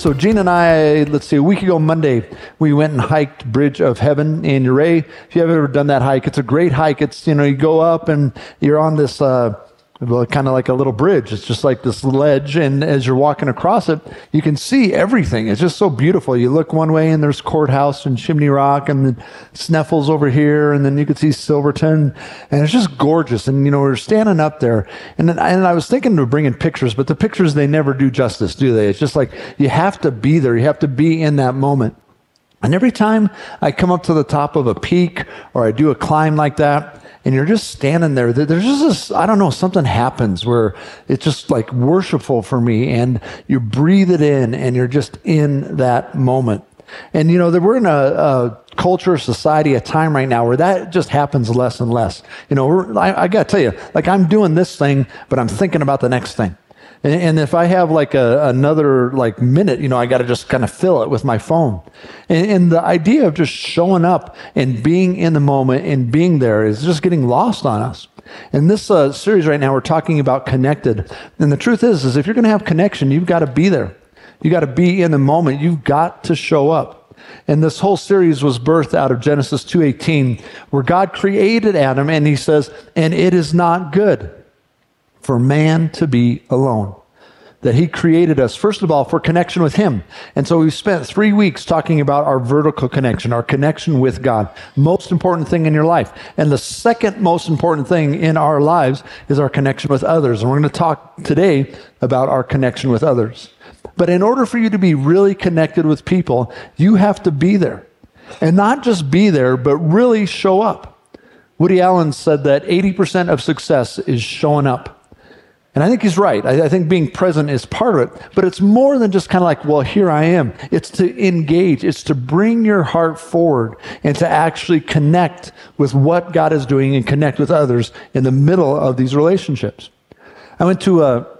So Gina and I, let's see, a week ago Monday, we went and hiked Bridge of Heaven in Ouray. If you have ever done that hike, it's a great hike. It's you know you go up and you're on this. Uh, kind of like a little bridge. It's just like this ledge, and as you're walking across it, you can see everything. It's just so beautiful. You look one way, and there's Courthouse and Chimney Rock, and then Sneffels over here, and then you can see Silverton, and it's just gorgeous. And you know, we're standing up there, and then, and I was thinking of bringing pictures, but the pictures they never do justice, do they? It's just like you have to be there. You have to be in that moment. And every time I come up to the top of a peak or I do a climb like that, and you're just standing there. There's just this, I don't know, something happens where it's just like worshipful for me and you breathe it in and you're just in that moment. And you know, we're in a, a culture, society, a time right now where that just happens less and less. You know, I, I got to tell you, like I'm doing this thing, but I'm thinking about the next thing. And, and if I have like a, another like minute, you know, I got to just kind of fill it with my phone. And, and the idea of just showing up and being in the moment and being there is just getting lost on us. In this uh, series right now, we're talking about connected. And the truth is, is if you're going to have connection, you've got to be there. You got to be in the moment. You've got to show up. And this whole series was birthed out of Genesis 2:18, where God created Adam and he says, "And it is not good for man to be alone. That he created us, first of all, for connection with him. And so we've spent three weeks talking about our vertical connection, our connection with God. Most important thing in your life. And the second most important thing in our lives is our connection with others. And we're going to talk today about our connection with others. But in order for you to be really connected with people, you have to be there. And not just be there, but really show up. Woody Allen said that 80% of success is showing up. And I think he's right. I, I, think being present is part of it. But it's more than just kind of like, well, here I am. It's to engage, it's to bring your heart forward and to actually connect with what God is doing and connect with others in the middle of these relationships. I went to a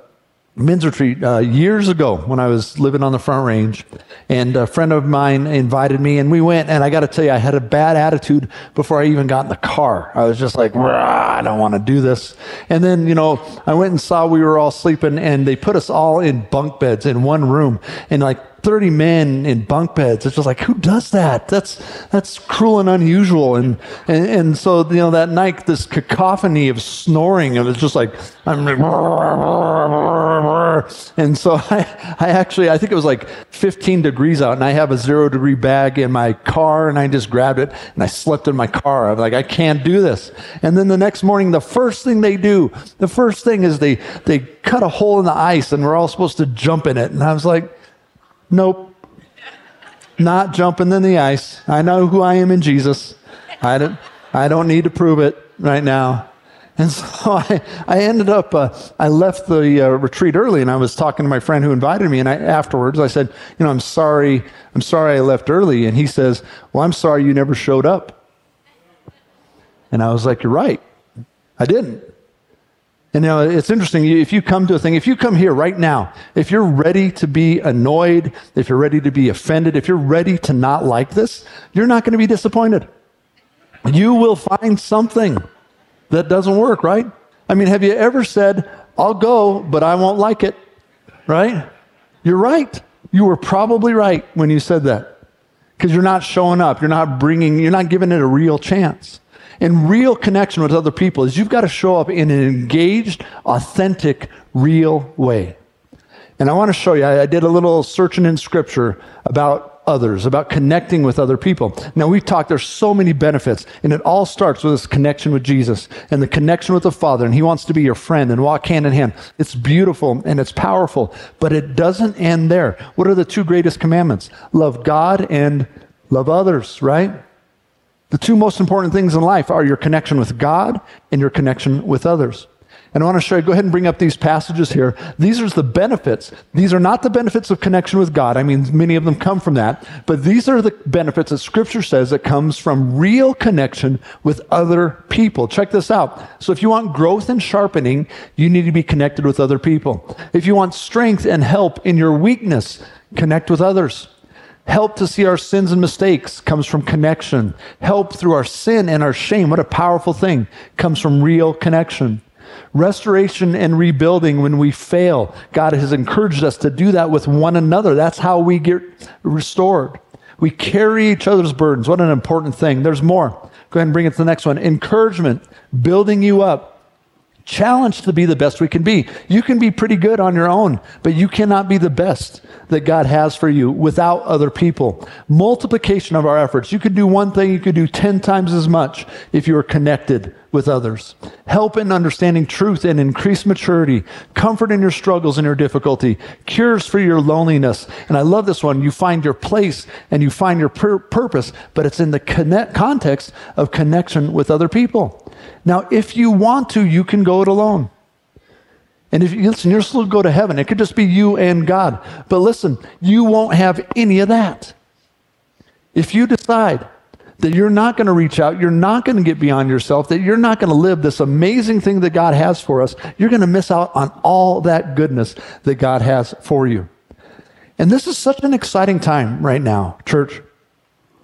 men's retreat uh, years ago when I was living on the Front Range, and a friend of mine invited me, and we went. And I got to tell you, I had a bad attitude before I even got in the car. I was just like, I don't want to do this. And then, you know, I went and saw we were all sleeping, and they put us all in bunk beds in one room, and like 30 men in bunk beds. It's just like, who does that? That's, that's cruel and unusual. And, and, and so, you know, that night, this cacophony of snoring, and it's just like, I'm like, and so I, I actually, I think it was like 15 degrees out, and I have a zero degree bag in my car, and I just grabbed it, and I slept in my car. I'm like, I can't do this. And then the next morning, the first thing they do, the first thing is they, they cut a hole in the ice, and we're all supposed to jump in it. And I was like, Nope. Not jumping in the ice. I know who I am in Jesus. I don't, I don't need to prove it right now. And so I, I ended up, uh, I left the uh, retreat early and I was talking to my friend who invited me. And I, afterwards I said, you know, I'm sorry, I'm sorry I left early. And he says, well, I'm sorry you never showed up. And I was like, you're right. I didn't. And know, it's interesting. If you come to a thing, if you come here right now, if you're ready to be annoyed, if you're ready to be offended, if you're ready to not like this, you're not going to be disappointed. You will find something that doesn't work, right? I mean, have you ever said, I'll go, but I won't like it? Right? You're right. You were probably right when you said that because you're not showing up. You're not bringing, you're not giving it a real chance and real connection with other people is you've got to show up in an engaged, authentic, real way. And I want to show you, I, did a little searching in scripture about others, about connecting with other people. Now, we've talked, there's so many benefits, and it all starts with this connection with Jesus and the connection with the Father, and He wants to be your friend and walk hand in hand. It's beautiful and it's powerful, but it doesn't end there. What are the two greatest commandments? Love God and love others, right? The two most important things in life are your connection with God and your connection with others. And I want to show you, go ahead and bring up these passages here. These are the benefits. These are not the benefits of connection with God. I mean, many of them come from that. But these are the benefits that Scripture says that comes from real connection with other people. Check this out. So if you want growth and sharpening, you need to be connected with other people. If you want strength and help in your weakness, connect with others. Help to see our sins and mistakes comes from connection. Help through our sin and our shame, what a powerful thing, comes from real connection. Restoration and rebuilding when we fail. God has encouraged us to do that with one another. That's how we get restored. We carry each other's burdens. What an important thing. There's more. Go ahead and bring it to the next one. Encouragement, building you up challenged to be the best we can be. You can be pretty good on your own, but you cannot be the best that God has for you without other people. Multiplication of our efforts. You could do one thing, you could do 10 times as much if you are connected with others. Help in understanding truth and increased maturity. Comfort in your struggles and your difficulty. Cures for your loneliness. And I love this one. You find your place and you find your pur- purpose, but it's in the connect- context of connection with other people. Now, if you want to, you can go it alone. And if you listen, you're still go to heaven. It could just be you and God. But listen, you won't have any of that. If you decide that you're not going to reach out, you're not going to get beyond yourself, that you're not going to live this amazing thing that God has for us, you're going to miss out on all that goodness that God has for you. And this is such an exciting time right now, church,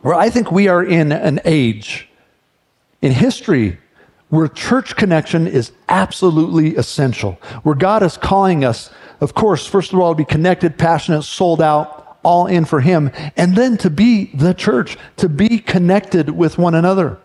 where I think we are in an age in history where church connection is absolutely essential, where God is calling us, of course, first of all, to be connected, passionate, sold out, all in for Him, and then to be the church, to be connected with one another.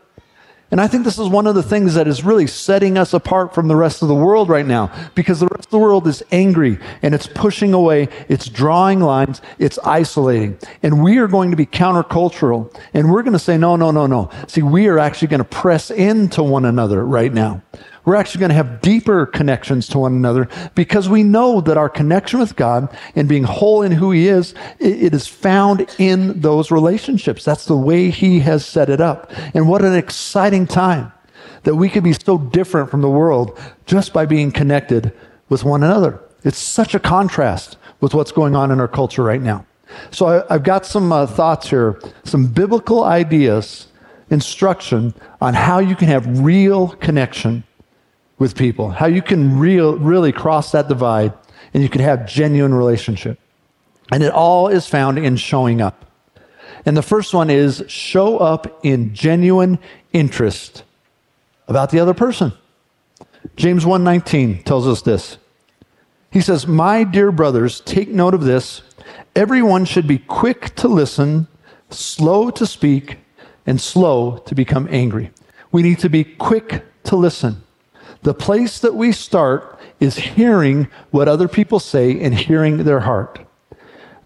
And I think this is one of the things that is really setting us apart from the rest of the world right now because the rest of the world is angry and it's pushing away, it's drawing lines, it's isolating. And we are going to be countercultural and we're going to say, no, no, no, no. See, we are actually going to press into one another right now. We're actually going to have deeper connections to one another because we know that our connection with God and being whole in who He is, it is found in those relationships. That's the way He has set it up. And what an exciting time that we could be so different from the world just by being connected with one another. It's such a contrast with what's going on in our culture right now. So I, have got some uh, thoughts here, some biblical ideas, instruction on how you can have real connection with people, how you can real, really cross that divide and you can have genuine relationship. And it all is found in showing up. And the first one is show up in genuine interest about the other person. James 1:19 tells us this. He says, "My dear brothers, take note of this. Everyone should be quick to listen, slow to speak, and slow to become angry." We need to be quick to listen. The place that we start is hearing what other people say and hearing their heart.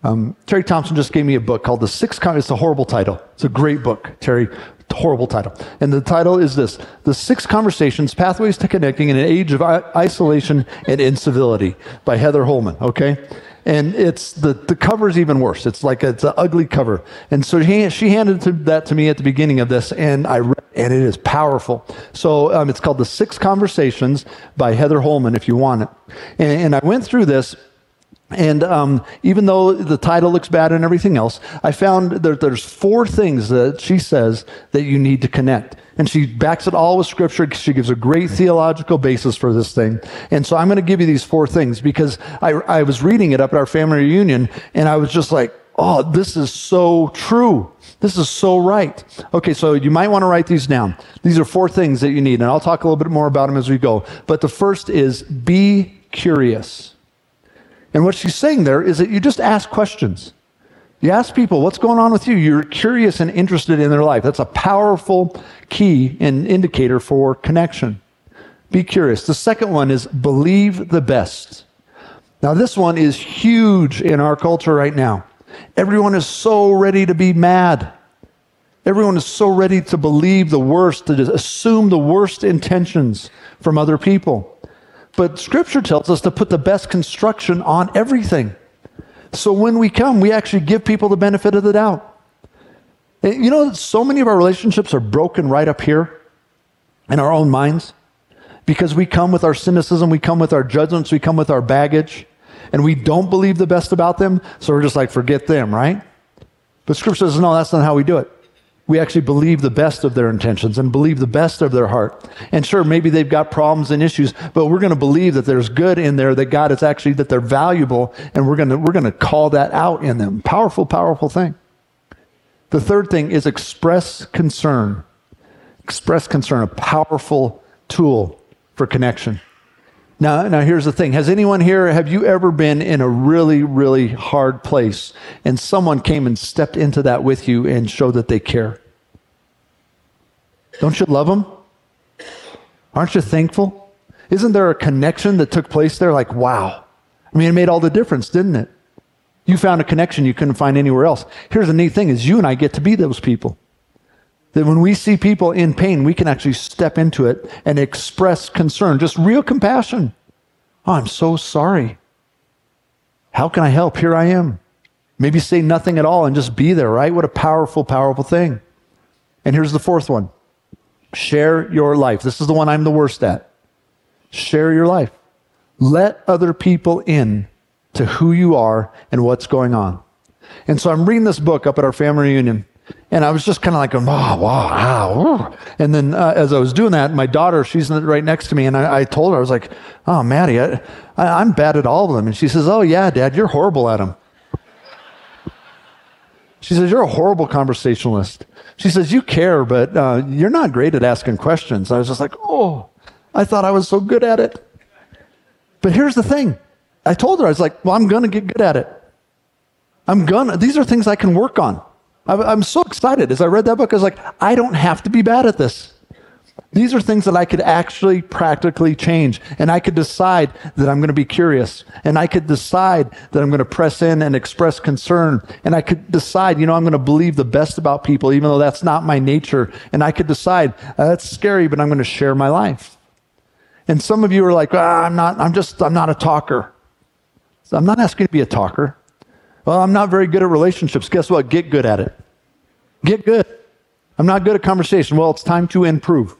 Um, Terry Thompson just gave me a book called The Six. Con- it's a horrible title. It's a great book, Terry. Horrible title. And the title is this The Six Conversations Pathways to Connecting in an Age of I- Isolation and Incivility by Heather Holleman. Okay? And it's the, the cover is even worse. It's like a, it's an ugly cover. And so she, she handed that to me at the beginning of this, and I read, and it is powerful. So um, it's called The Six Conversations by Heather Holleman, if you want it. And, and I went through this. And um, even though the title looks bad and everything else, I found that there's four things that she says that you need to connect and she backs it all with scripture. Because she gives a great theological basis for this thing. And so I'm going to give you these four things because I, I was reading it up at our family reunion and I was just like, oh, this is so true. This is so right. Okay, so you might want to write these down. These are four things that you need, and I'll talk a little bit more about them as we go. But the first is be curious. And what she's saying there is that you just ask questions. You ask people, what's going on with you? You're curious and interested in their life. That's a powerful key and indicator for connection. Be curious. The second one is believe the best. Now, this one is huge in our culture right now. Everyone is so ready to be mad. Everyone is so ready to believe the worst, to assume the worst intentions from other people. But scripture tells us to put the best construction on everything. So when we come, we actually give people the benefit of the doubt. Eh, you know, so many of our relationships are broken right up here in our own minds. because we come with our cynicism, we come with our judgments, we come with our baggage, and we don't believe the best about them, so we're just like, forget them, right? But Scripture says, no, that's not how we do it. We actually believe the best of their intentions and believe the best of their heart. And sure, maybe they've got problems and issues, but we're going to believe that there's good in there, that God is actually, that they're valuable, and we're going to, we're going to call that out in them. Powerful, powerful thing. The third thing is express concern. Express concern, a powerful tool for connection. Now, now here's the thing. Has anyone here, have you ever been in a really, really hard place and someone came and stepped into that with you and showed that they care? Don't you love them? Aren't you thankful? Isn't there a connection that took place there? Like, wow. I mean, it made all the difference, didn't it? You found a connection you couldn't find anywhere else. Here's the neat thing is you and I get to be those people. That when we see people in pain, we can actually step into it and express concern, just real compassion. Oh, I'm so sorry. How can I help? Here I am. Maybe say nothing at all and just be there, right? What a powerful, powerful thing. And here's the fourth one share your life. This is the one I'm the worst at. Share your life. Let other people in to who you are and what's going on. And so I'm reading this book up at our family reunion. And I was just kind of like, oh, wow, wow. And then uh, as I was doing that, my daughter, she's right next to me, and I, I told her, I was like, oh, Maddie, I, I, am bad at all of them. And she says, oh, yeah, Dad, you're horrible at them. She says, you're a horrible conversationalist. She says, you care, but uh, you're not great at asking questions. I was just like, oh, I thought I was so good at it. But here's the thing. I told her, I was like, well, I'm going to get good at it. I'm going to, these are things I can work on. I'm so excited. As I read that book, I was like, I don't have to be bad at this. These are things that I could actually practically change. And I could decide that I'm going to be curious. And I could decide that I'm going to press in and express concern. And I could decide, you know, I'm going to believe the best about people, even though that's not my nature. And I could decide, uh, that's scary, but I'm going to share my life. And some of you are like, ah, I'm not, I'm just, I'm not a talker. So I'm not asking you to be a talker. Well, I'm not very good at relationships. Guess what? Get good at it. Get good. I'm not good at conversation. Well, it's time to improve.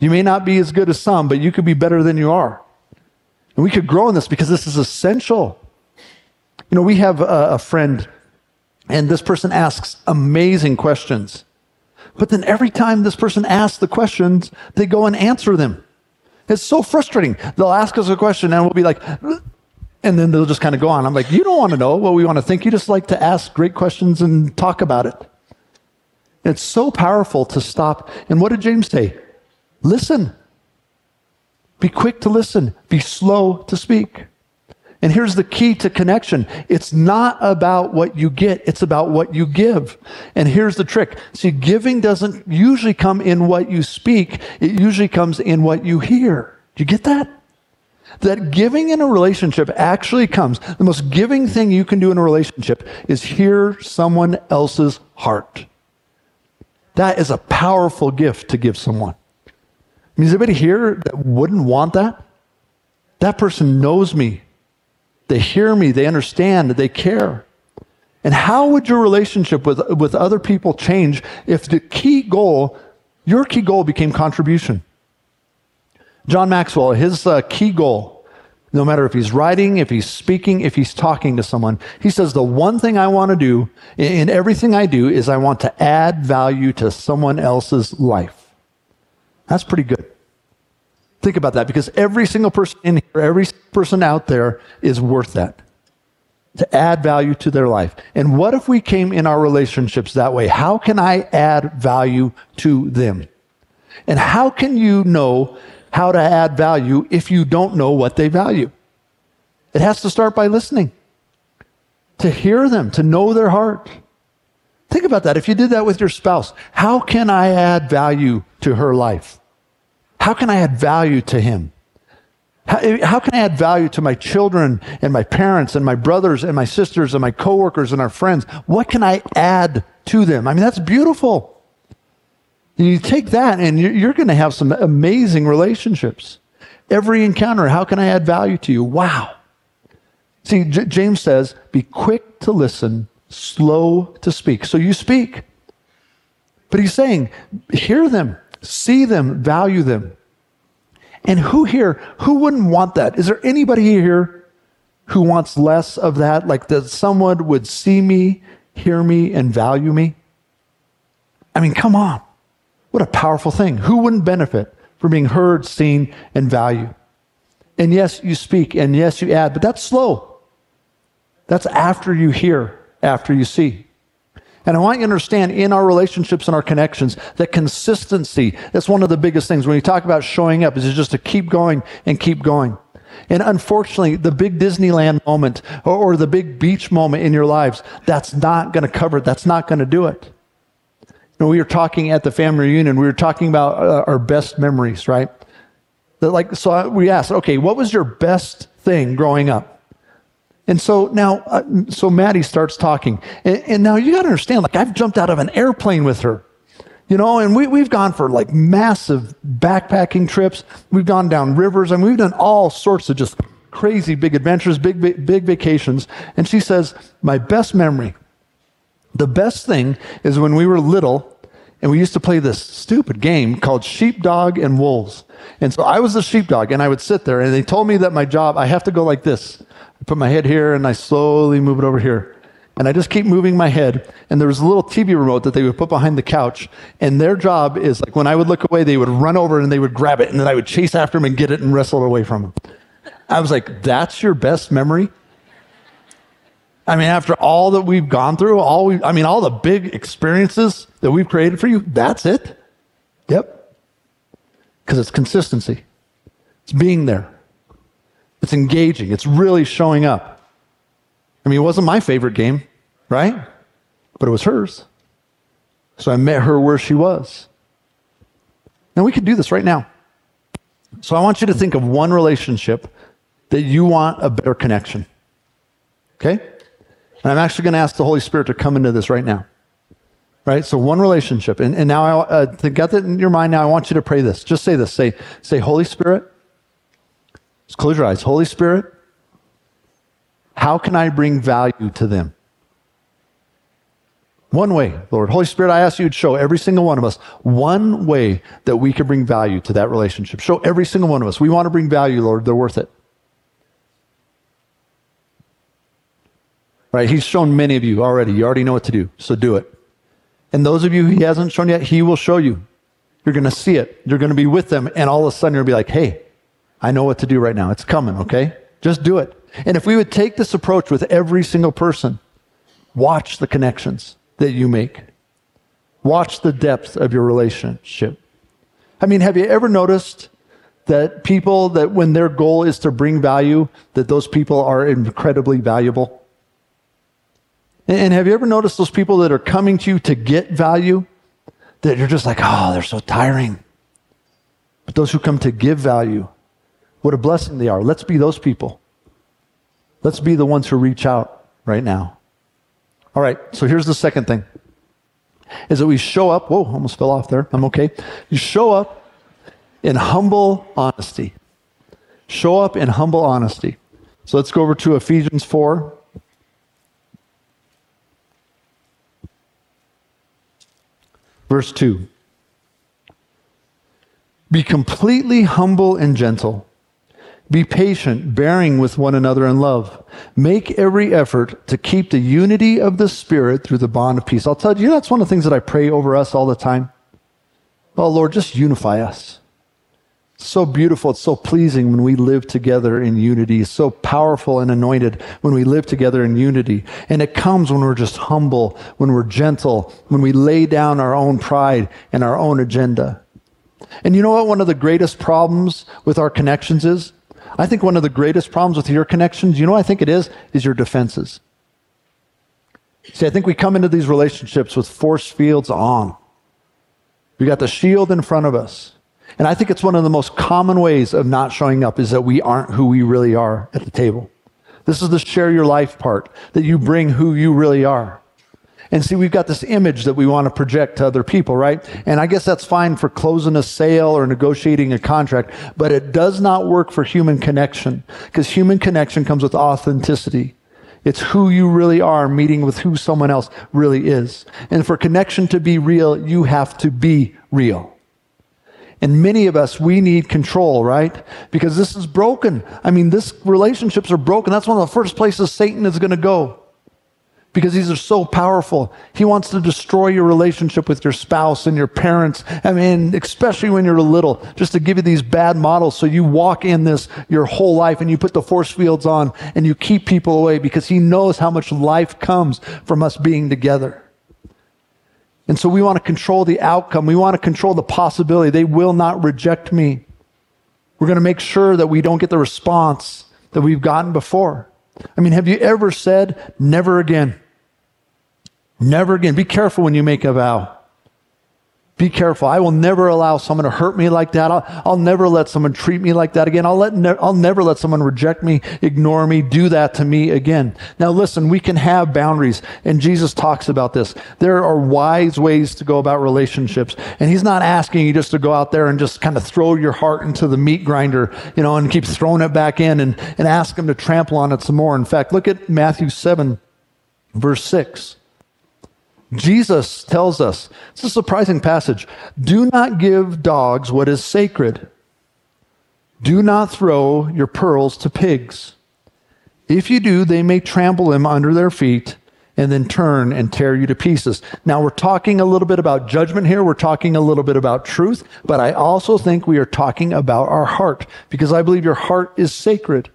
You may not be as good as some, but you could be better than you are. And we could grow in this because this is essential. You know, we have a, a friend, and this person asks amazing questions. But then every time this person asks the questions, they go and answer them. It's so frustrating. They'll ask us a question, and we'll be like, and then they'll just kind of go on. I'm like, you don't want to know what we want to think. You just like to ask great questions and talk about it. It's so powerful to stop. And what did James say? Listen. Be quick to listen. Be slow to speak. And here's the key to connection. It's not about what you get. It's about what you give. And here's the trick. See, giving doesn't usually come in what you speak. It usually comes in what you hear. Do you get that? That giving in a relationship actually comes, the most giving thing you can do in a relationship is hear someone else's heart. That is a powerful gift to give someone. I mean, is anybody here that wouldn't want that? That person knows me. They hear me. They understand. They care. And how would your relationship with, with other people change if the key goal, your key goal became contribution? John Maxwell, his uh, key goal, no matter if he's writing, if he's speaking, if he's talking to someone, he says, The one thing I want to do in everything I do is I want to add value to someone else's life. That's pretty good. Think about that because every single person in here, every person out there is worth that. To add value to their life. And what if we came in our relationships that way? How can I add value to them? And how can you know how to add value if you don't know what they value. It has to start by listening, to hear them, to know their heart. Think about that. If you did that with your spouse, how can I add value to her life? How can I add value to him? How, how, can I add value to my children and my parents and my brothers and my sisters and my coworkers and our friends? What can I add to them? I mean, that's beautiful. You take that and you're going to have some amazing relationships. Every encounter, how can I add value to you? Wow. See, J- James says, be quick to listen, slow to speak. So you speak. But he's saying, hear them, see them, value them, And who here, who wouldn't want that? Is there anybody here who wants less of that? Like that someone would see me, hear me, and value me? I mean, come on. What a powerful thing. Who wouldn't benefit from being heard, seen, and valued? And yes, you speak, and yes, you add, but that's slow. That's after you hear, after you see. And I want you to understand in our relationships and our connections that consistency, that's one of the biggest things. When you talk about showing up, is just to keep going and keep going. And unfortunately, the big Disneyland moment or, or the big beach moment in your lives, that's not going to cover it. That's not going to do it. We were talking at the family reunion, we were talking about uh, our best memories, right? That like, so we asked, okay, what was your best thing growing up? And so now, uh, so Maddie starts talking. And, and now you got to understand, like, I've jumped out of an airplane with her, you know, and we, we've gone for like massive backpacking trips. We've gone down rivers and we've done all sorts of just crazy big adventures, big, big, big vacations. And she says, My best memory, the best thing is when we were little and we used to play this stupid game called sheepdog and wolves. And so I was the sheepdog and I would sit there and they told me that my job, I have to go like this. I put my head here and I slowly move it over here. And I just keep moving my head. And there was a little TV remote that they would put behind the couch. And their job is like when I would look away, they would run over and they would grab it. And then I would chase after them and get it and wrestle it away from them. I was like, that's your best memory? I mean, after all that we've gone through, all we, I mean, all the big experiences that we've created for you, that's it? Yep. Because it's consistency, it's being there. It's engaging. It's really showing up. I mean, it wasn't my favorite game, right? But it was hers. So I met her where she was. Now we could do this right now. So I want you to think of one relationship that you want a better connection. Okay? And I'm actually going to ask the Holy Spirit to come into this right now. Right? So one relationship. And, and now I uh, to get that in your mind now, I want you to pray this. Just say this. Say, say, Holy Spirit, just close your eyes. Holy Spirit, how can I bring value to them? One way, Lord. Holy Spirit, I ask you to show every single one of us one way that we can bring value to that relationship. Show every single one of us. We want to bring value, Lord. They're worth it. Right? He's shown many of you already. You already know what to do. So do it. And those of you he hasn't shown yet, he will show you. You're going to see it. You're going to be with them. And all of a sudden you'll be like, hey, I know what to do right now. It's coming, okay? Just do it. And if we would take this approach with every single person, watch the connections that you make. Watch the depth of your relationship. I mean, have you ever noticed that people that when their goal is to bring value, that those people are incredibly valuable? And have you ever noticed those people that are coming to you to get value that you're just like, oh, they're so tiring? But those who come to give value, what a blessing they are. Let's be those people. Let's be the ones who reach out right now. All right, so here's the second thing is that we show up. Whoa, almost fell off there. I'm okay. You show up in humble honesty. Show up in humble honesty. So let's go over to Ephesians 4. Verse 2. Be completely humble and gentle be patient, bearing with one another in love. Make every effort to keep the unity of the Spirit through the bond of peace. I'll tell you, that's one of the things that I pray over us all the time. Oh, Lord, just unify us. So beautiful. It's so pleasing when we live together in unity. So powerful and anointed when we live together in unity. And it comes when we're just humble, when we're gentle, when we lay down our own pride and our own agenda. And you know what? One of the greatest problems with our connections is? I think one of the greatest problems with your connections, you know I think it is, is your defenses. See, I think we come into these relationships with force fields on. We got the shield in front of us. And I think it's one of the most common ways of not showing up is that we aren't who we really are at the table. This is the share your life part, that you bring who you really are. And see, we've got this image that we want to project to other people, right? And I guess that's fine for closing a sale or negotiating a contract, but it does not work for human connection because human connection comes with authenticity. It's who you really are meeting with who someone else really is. And for connection to be real, you have to be real. And many of us, we need control, right? Because this is broken. I mean, this relationships are broken. That's one of the first places Satan is going to go because these are so powerful. He wants to destroy your relationship with your spouse and your parents. I mean, especially when you're little, just to give you these bad models. So you walk in this your whole life and you put the force fields on and you keep people away because he knows how much life comes from us being together. And so we want to control the outcome. We want to control the possibility. They will not reject me. We're going to make sure that we don't get the response that we've gotten before. I mean, have you ever said, never again? Never again. Be careful when you make a vow. Be careful. I will never allow someone to hurt me like that. I'll, I'll never let someone treat me like that again. I'll, let ne- I'll never let someone reject me, ignore me, do that to me again. Now, listen, we can have boundaries, and Jesus talks about this. There are wise ways to go about relationships, and He's not asking you just to go out there and just kind of throw your heart into the meat grinder, you know, and keep throwing it back in and, and ask Him to trample on it some more. In fact, look at Matthew 7, verse 6. Jesus tells us, it's a surprising passage do not give dogs what is sacred. Do not throw your pearls to pigs. If you do, they may trample them under their feet and then turn and tear you to pieces. Now, we're talking a little bit about judgment here. We're talking a little bit about truth, but I also think we are talking about our heart because I believe your heart is sacred.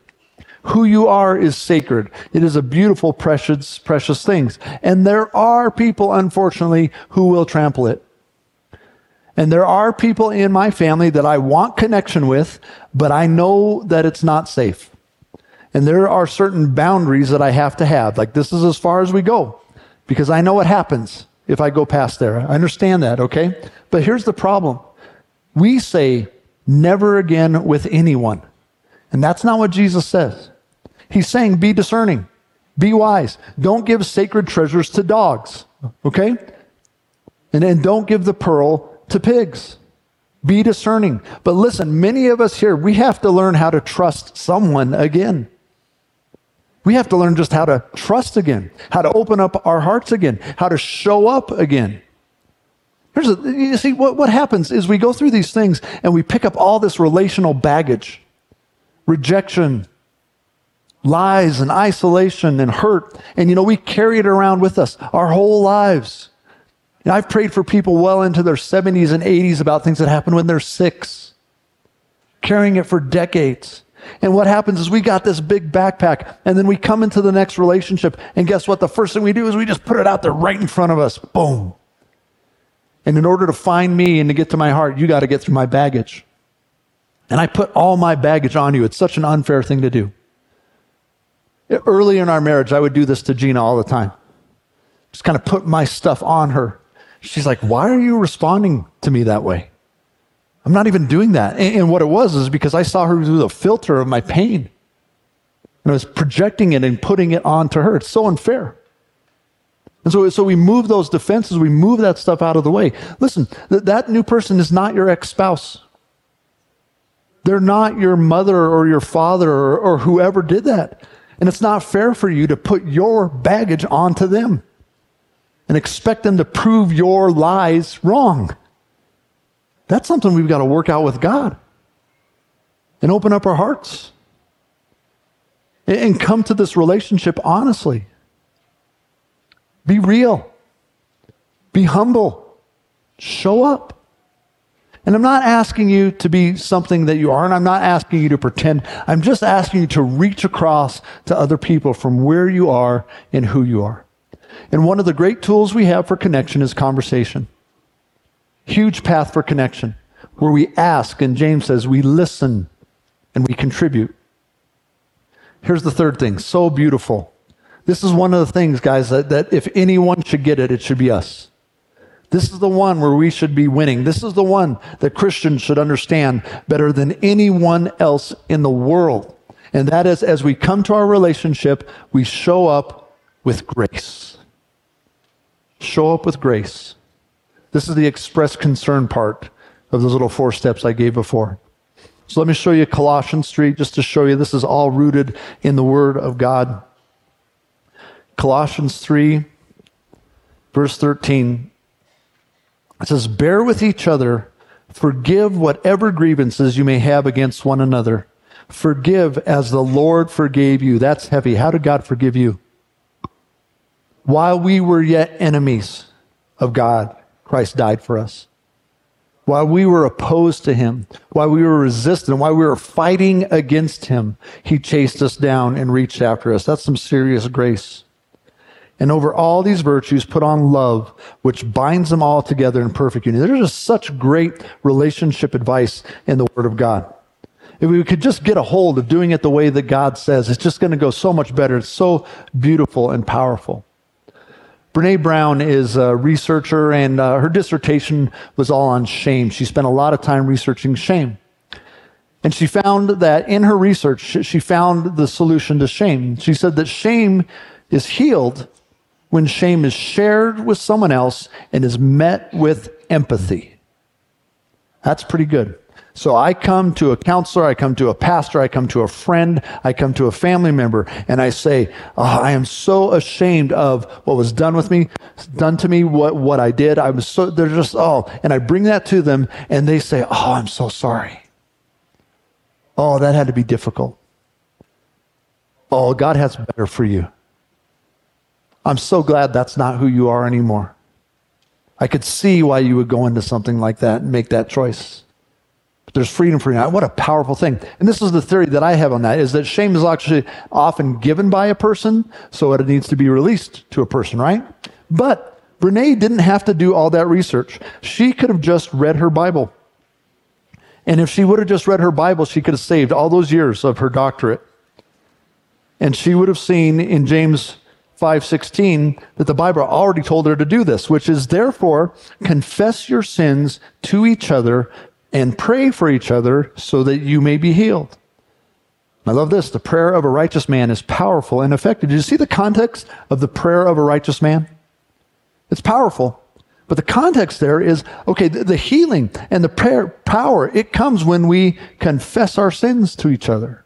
Who you are is sacred. It is a beautiful, precious, precious thing. And there are people, unfortunately, who will trample it. And there are people in my family that I want connection with, but I know that it's not safe. And there are certain boundaries that I have to have. Like this is as far as we go because I know what happens if I go past there. I understand that, okay? But here's the problem. We say never again with anyone. And that's not what Jesus says. He's saying, be discerning, be wise. Don't give sacred treasures to dogs, okay? And then don't give the pearl to pigs. Be discerning. But listen, many of us here, we have to learn how to trust someone again. We have to learn just how to trust again, how to open up our hearts again, how to show up again. Here's a, you see, what, what happens is we go through these things and we pick up all this relational baggage rejection, lies and isolation and hurt. And, you know, we carry it around with us our whole lives. And I've prayed for people well into their 70s and 80s about things that happened when they're six, carrying it for decades. And what happens is we got this big backpack, and then we come into the next relationship, and guess what? The first thing we do is we just put it out there right in front of us. Boom. And in order to find me and to get to my heart, you got to get through my baggage. And I put all my baggage on you. It's such an unfair thing to do. Early in our marriage, I would do this to Gina all the time. Just kind of put my stuff on her. She's like, Why are you responding to me that way? I'm not even doing that. And what it was is because I saw her through the filter of my pain. And I was projecting it and putting it onto her. It's so unfair. And so, so we move those defenses, we move that stuff out of the way. Listen, th- that new person is not your ex spouse. They're not your mother or your father or, or whoever did that. And it's not fair for you to put your baggage onto them and expect them to prove your lies wrong. That's something we've got to work out with God and open up our hearts and come to this relationship honestly. Be real, be humble, show up. And I'm not asking you to be something that you aren't. I'm not asking you to pretend. I'm just asking you to reach across to other people from where you are and who you are. And one of the great tools we have for connection is conversation. Huge path for connection where we ask, and James says we listen and we contribute. Here's the third thing so beautiful. This is one of the things, guys, that, that if anyone should get it, it should be us. This is the one where we should be winning. This is the one that Christians should understand better than anyone else in the world. And that is as we come to our relationship, we show up with grace. Show up with grace. This is the express concern part of those little four steps I gave before. So let me show you Colossians 3 just to show you this is all rooted in the Word of God. Colossians 3, verse 13. It says, Bear with each other Forgive whatever grievances you may have against one another. Forgive as the Lord forgave you. That's heavy. How did God forgive you? While we were yet enemies of God, Christ died for us. While we were opposed to him, while we were resistant, while we were fighting against him, he chased us down and reached after us. That's some serious grace. And over all these virtues, put on love, which binds them all together in perfect unity. There's just such great relationship advice in the Word of God. If we could just get a hold of doing it the way that God says, it's just going to go so much better. It's so beautiful and powerful. Brene Brown is a researcher, and uh, her dissertation was all on shame. She spent a lot of time researching shame. And she found that in her research, she found the solution to shame. She said that shame is healed when shame is shared with someone else and is met with empathy. That's pretty good. So I come to a counselor, I come to a pastor, I come to a friend, I come to a family member, and I say, oh, I am so ashamed of what was done with me, done to me, what, what I did. I was so, they're just, oh, and I bring that to them, and they say, oh, I'm so sorry. Oh, that had to be difficult. Oh, God has better for you. I'm so glad that's not who you are anymore. I could see why you would go into something like that and make that choice. But there's freedom for you. What a powerful thing. And this is the theory that I have on that is that shame is actually often given by a person, so it needs to be released to a person, right? But Brene didn't have to do all that research. She could have just read her Bible. And if she would have just read her Bible, she could have saved all those years of her doctorate. And she would have seen in James 5:16 that the Bible already told her to do this, which is therefore confess your sins to each other and pray for each other so that you may be healed. I love this. The prayer of a righteous man is powerful and effective. Did you see the context of the prayer of a righteous man? It's powerful. But the context there is okay, the, the healing and the prayer power, it comes when we confess our sins to each other.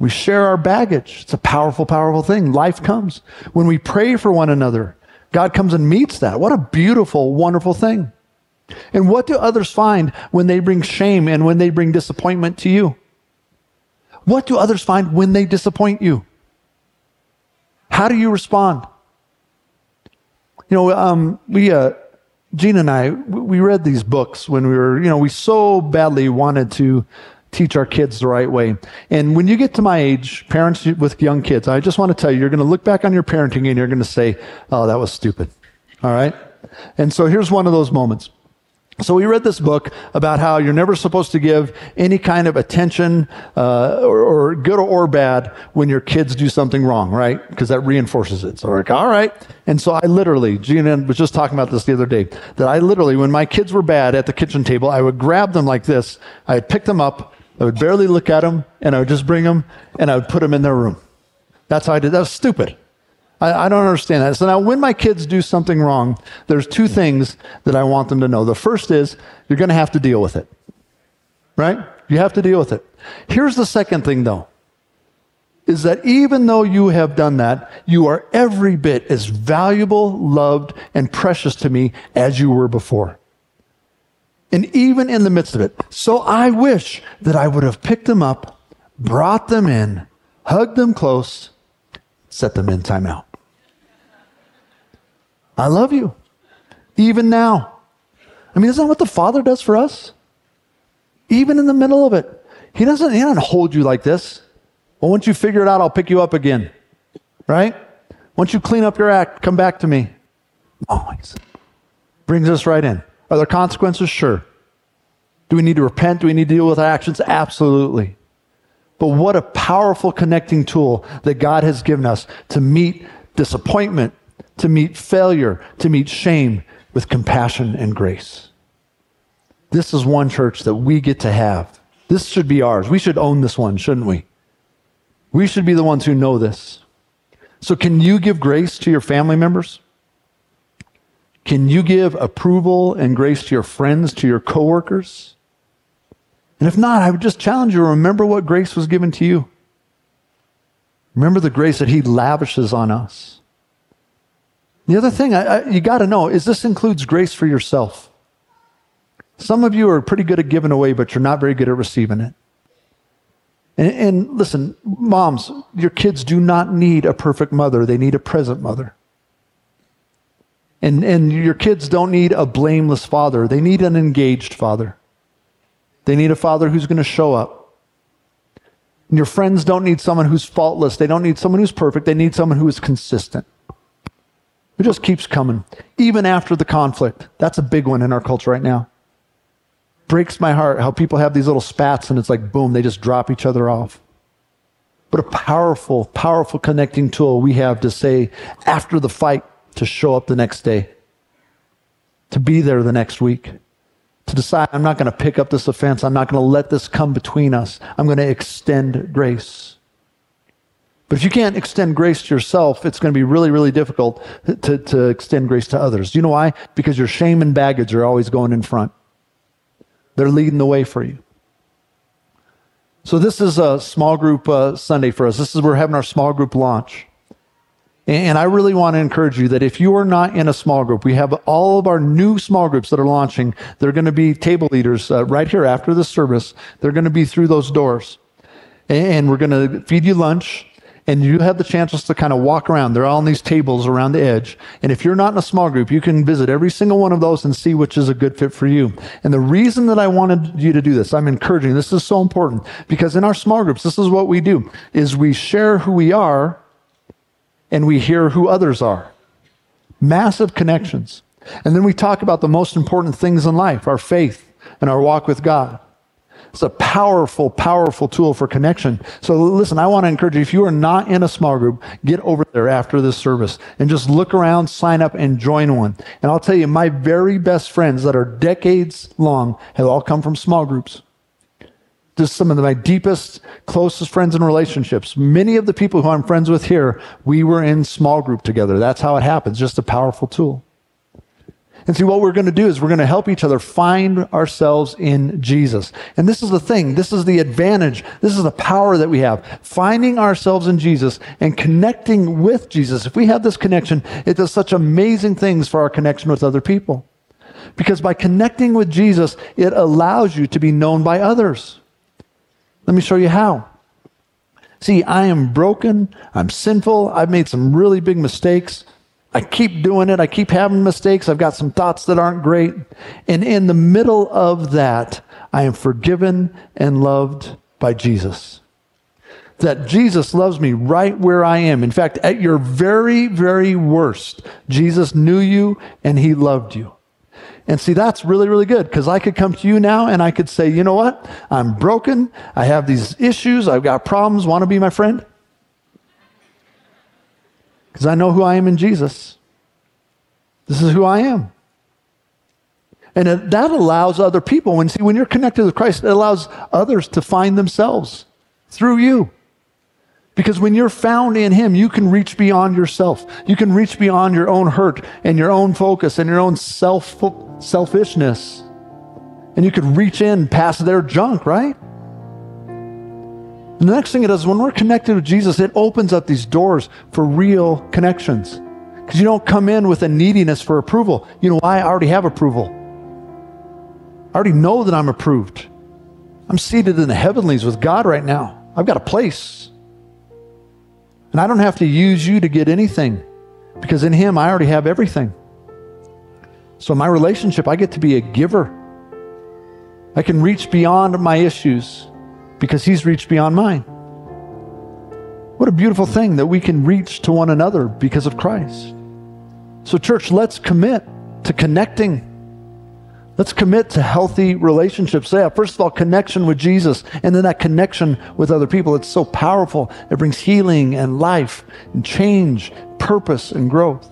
We share our baggage. It's a powerful, powerful thing. Life comes. When we pray for one another, God comes and meets that. What a beautiful, wonderful thing. And what do others find when they bring shame and when they bring disappointment to you? What do others find when they disappoint you? How do you respond? You know, um, we, uh, Gene and I, we read these books when we were, you know, we so badly wanted to teach our kids the right way. And when you get to my age, parents with young kids, I just want to tell you, you're going to look back on your parenting and you're going to say, oh, that was stupid. All right? And so here's one of those moments. So we read this book about how you're never supposed to give any kind of attention, uh, or, or, good or bad, when your kids do something wrong, right? Because that reinforces it. So we're like, all right. And so I literally, Gina was just talking about this the other day, that I literally, when my kids were bad at the kitchen table, I would grab them like this, I'd pick them up, I would barely look at them, and I would just bring them and I would put them in their room. That's how I did. That was stupid. I, I, don't understand that. So now, when my kids do something wrong, there's two things that I want them to know. The first is you're going to have to deal with it, right? You have to deal with it. Here's the second thing, though, is that even though you have done that, you are every bit as valuable, loved, and precious to me as you were before and even in the midst of it. So I wish that I would have picked them up, brought them in, hugged them close, set them in timeout. I love you, even now. I mean, isn't that what the Father does for us? Even in the middle of it. He doesn't, he doesn't hold you like this. Well, once you figure it out, I'll pick you up again. Right? Once you clean up your act, come back to me. Always. Brings us right in. Are there consequences? Sure. Do we need to repent? Do we need to deal with our actions? Absolutely. But what a powerful connecting tool that God has given us to meet disappointment, to meet failure, to meet shame with compassion and grace. This is one church that we get to have. This should be ours. We should own this one, shouldn't we? We should be the ones who know this. So, can you give grace to your family members? Can you give approval and grace to your friends, to your coworkers? And if not, I would just challenge you remember what grace was given to you. Remember the grace that He lavishes on us. The other thing I, I, you got to know is this includes grace for yourself. Some of you are pretty good at giving away, but you're not very good at receiving it. And, and, listen, moms, your kids do not need a perfect mother, they need a present mother. And, and your kids don't need a blameless father, they need an engaged father. They need a father who's going to show up. And your friends don't need someone who's faultless, they don't need someone who's perfect, they need someone who is consistent. It just keeps coming, even after the conflict. That's a big one in our culture right now breaks my heart how people have these little spats and it's like, boom, they just drop each other off. But a powerful, powerful connecting tool we have to say after the fight to show up the next day, to be there the next week, to decide I'm not going to pick up this offense. I'm not going to let this come between us. I'm going to extend grace. But if you can't extend grace to yourself, it's going to be really, really difficult to, to extend grace to others. You know why? Because your shame and baggage are always going in front. They're leading the way for you. So this is a small group uh, Sunday for us. This is we're having our small group launch. And I really want to encourage you that if you are not in a small group, we have all of our new small groups that are launching. They're going to be table leaders uh, right here after the service. They're going to be through those doors. And we're going to feed you lunch and you have the chances to kind of walk around. They're all on these tables around the edge. And if you're not in a small group, you can visit every single one of those and see which is a good fit for you. And the reason that I wanted you to do this, I'm encouraging, this is so important because in our small groups, this is what we do, is we share who we are and we hear who others are. Massive connections. And then we talk about the most important things in life, our faith and our walk with God. It's a powerful, powerful tool for connection. So listen, I want to encourage you, if you are not in a small group, get over there after this service and just look around, sign up, and join one. And I'll tell you, my very best friends that are decades long have all come from small groups. Just some of my deepest, closest friends and relationships. Many of the people who I'm friends with here, we were in small group together. That's how it happens. Just a powerful tool. And see, what we're going to do is we're going to help each other find ourselves in Jesus. And this is the thing. This is the advantage. This is the power that we have. Finding ourselves in Jesus and connecting with Jesus. If we have this connection, it does such amazing things for our connection with other people. Because by connecting with Jesus, it allows you to be known by others. Let me show you how. See, I am broken. I'm sinful. I've made some really big mistakes. I keep doing it. I keep having mistakes. I've got some thoughts that aren't great. And in the middle of that, I am forgiven and loved by Jesus. That Jesus loves me right where I am. In fact, at your very, very worst, Jesus knew you and he loved you. And see, that's really, really good because I could come to you now and I could say, you know what? I'm broken. I have these issues. I've got problems. Want to be my friend? because I know who I am in Jesus. This is who I am. And it, that allows other people, when, see, when you're connected with Christ, it allows others to find themselves through you. Because when you're found in Him, you can reach beyond yourself. You can reach beyond your own hurt and your own focus and your own self, selfishness. And you could reach in past their junk, right? And the next thing it does, when we're connected with Jesus, it opens up these doors for real connections. Because you don't come in with a neediness for approval. You know why? I already have approval. I already know that I'm approved. I'm seated in the heavenlies with God right now. I've got a place. And I don't have to use you to get anything because in Him I already have everything. So, my relationship, I get to be a giver. I can reach beyond my issues because he's reached beyond mine. What a beautiful thing that we can reach to one another because of Christ. So, church, let's commit to connecting. Let's commit to healthy relationships. Yeah, first of all, connection with Jesus, and then that connection with other people. It's so powerful. It brings healing and life and change, purpose and growth.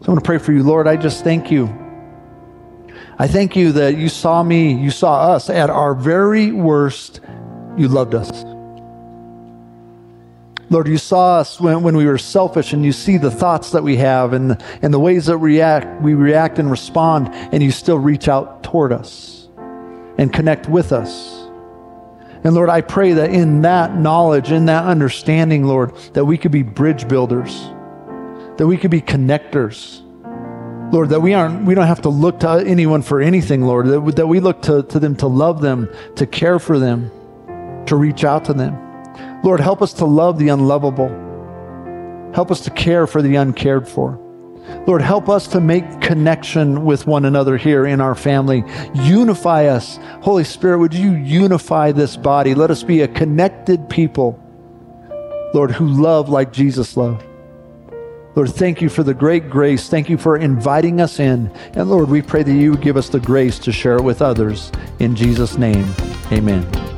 So I want to pray for you, Lord. I just thank you I thank you that you saw me, you saw us at our very worst. You loved us. Lord, you saw us when, when we were selfish, and you see the thoughts that we have and, and the ways that we react, we react and respond, and you still reach out toward us and connect with us. And Lord, I pray that in that knowledge, in that understanding, Lord, that we could be bridge builders, that we could be connectors Lord, that we aren't, we don't have to look to anyone for anything, Lord, that, that we look to, to them to love them, to care for them, to reach out to them. Lord, help us to love the unlovable. Help us to care for the uncared for. Lord, help us to make connection with one another here in our family. Unify us. Holy Spirit, would you unify this body? Let us be a connected people, Lord, who love like Jesus loved. Lord, thank you for the great grace. Thank you for inviting us in. And Lord, we pray that you would give us the grace to share it with others. In Jesus' name, amen.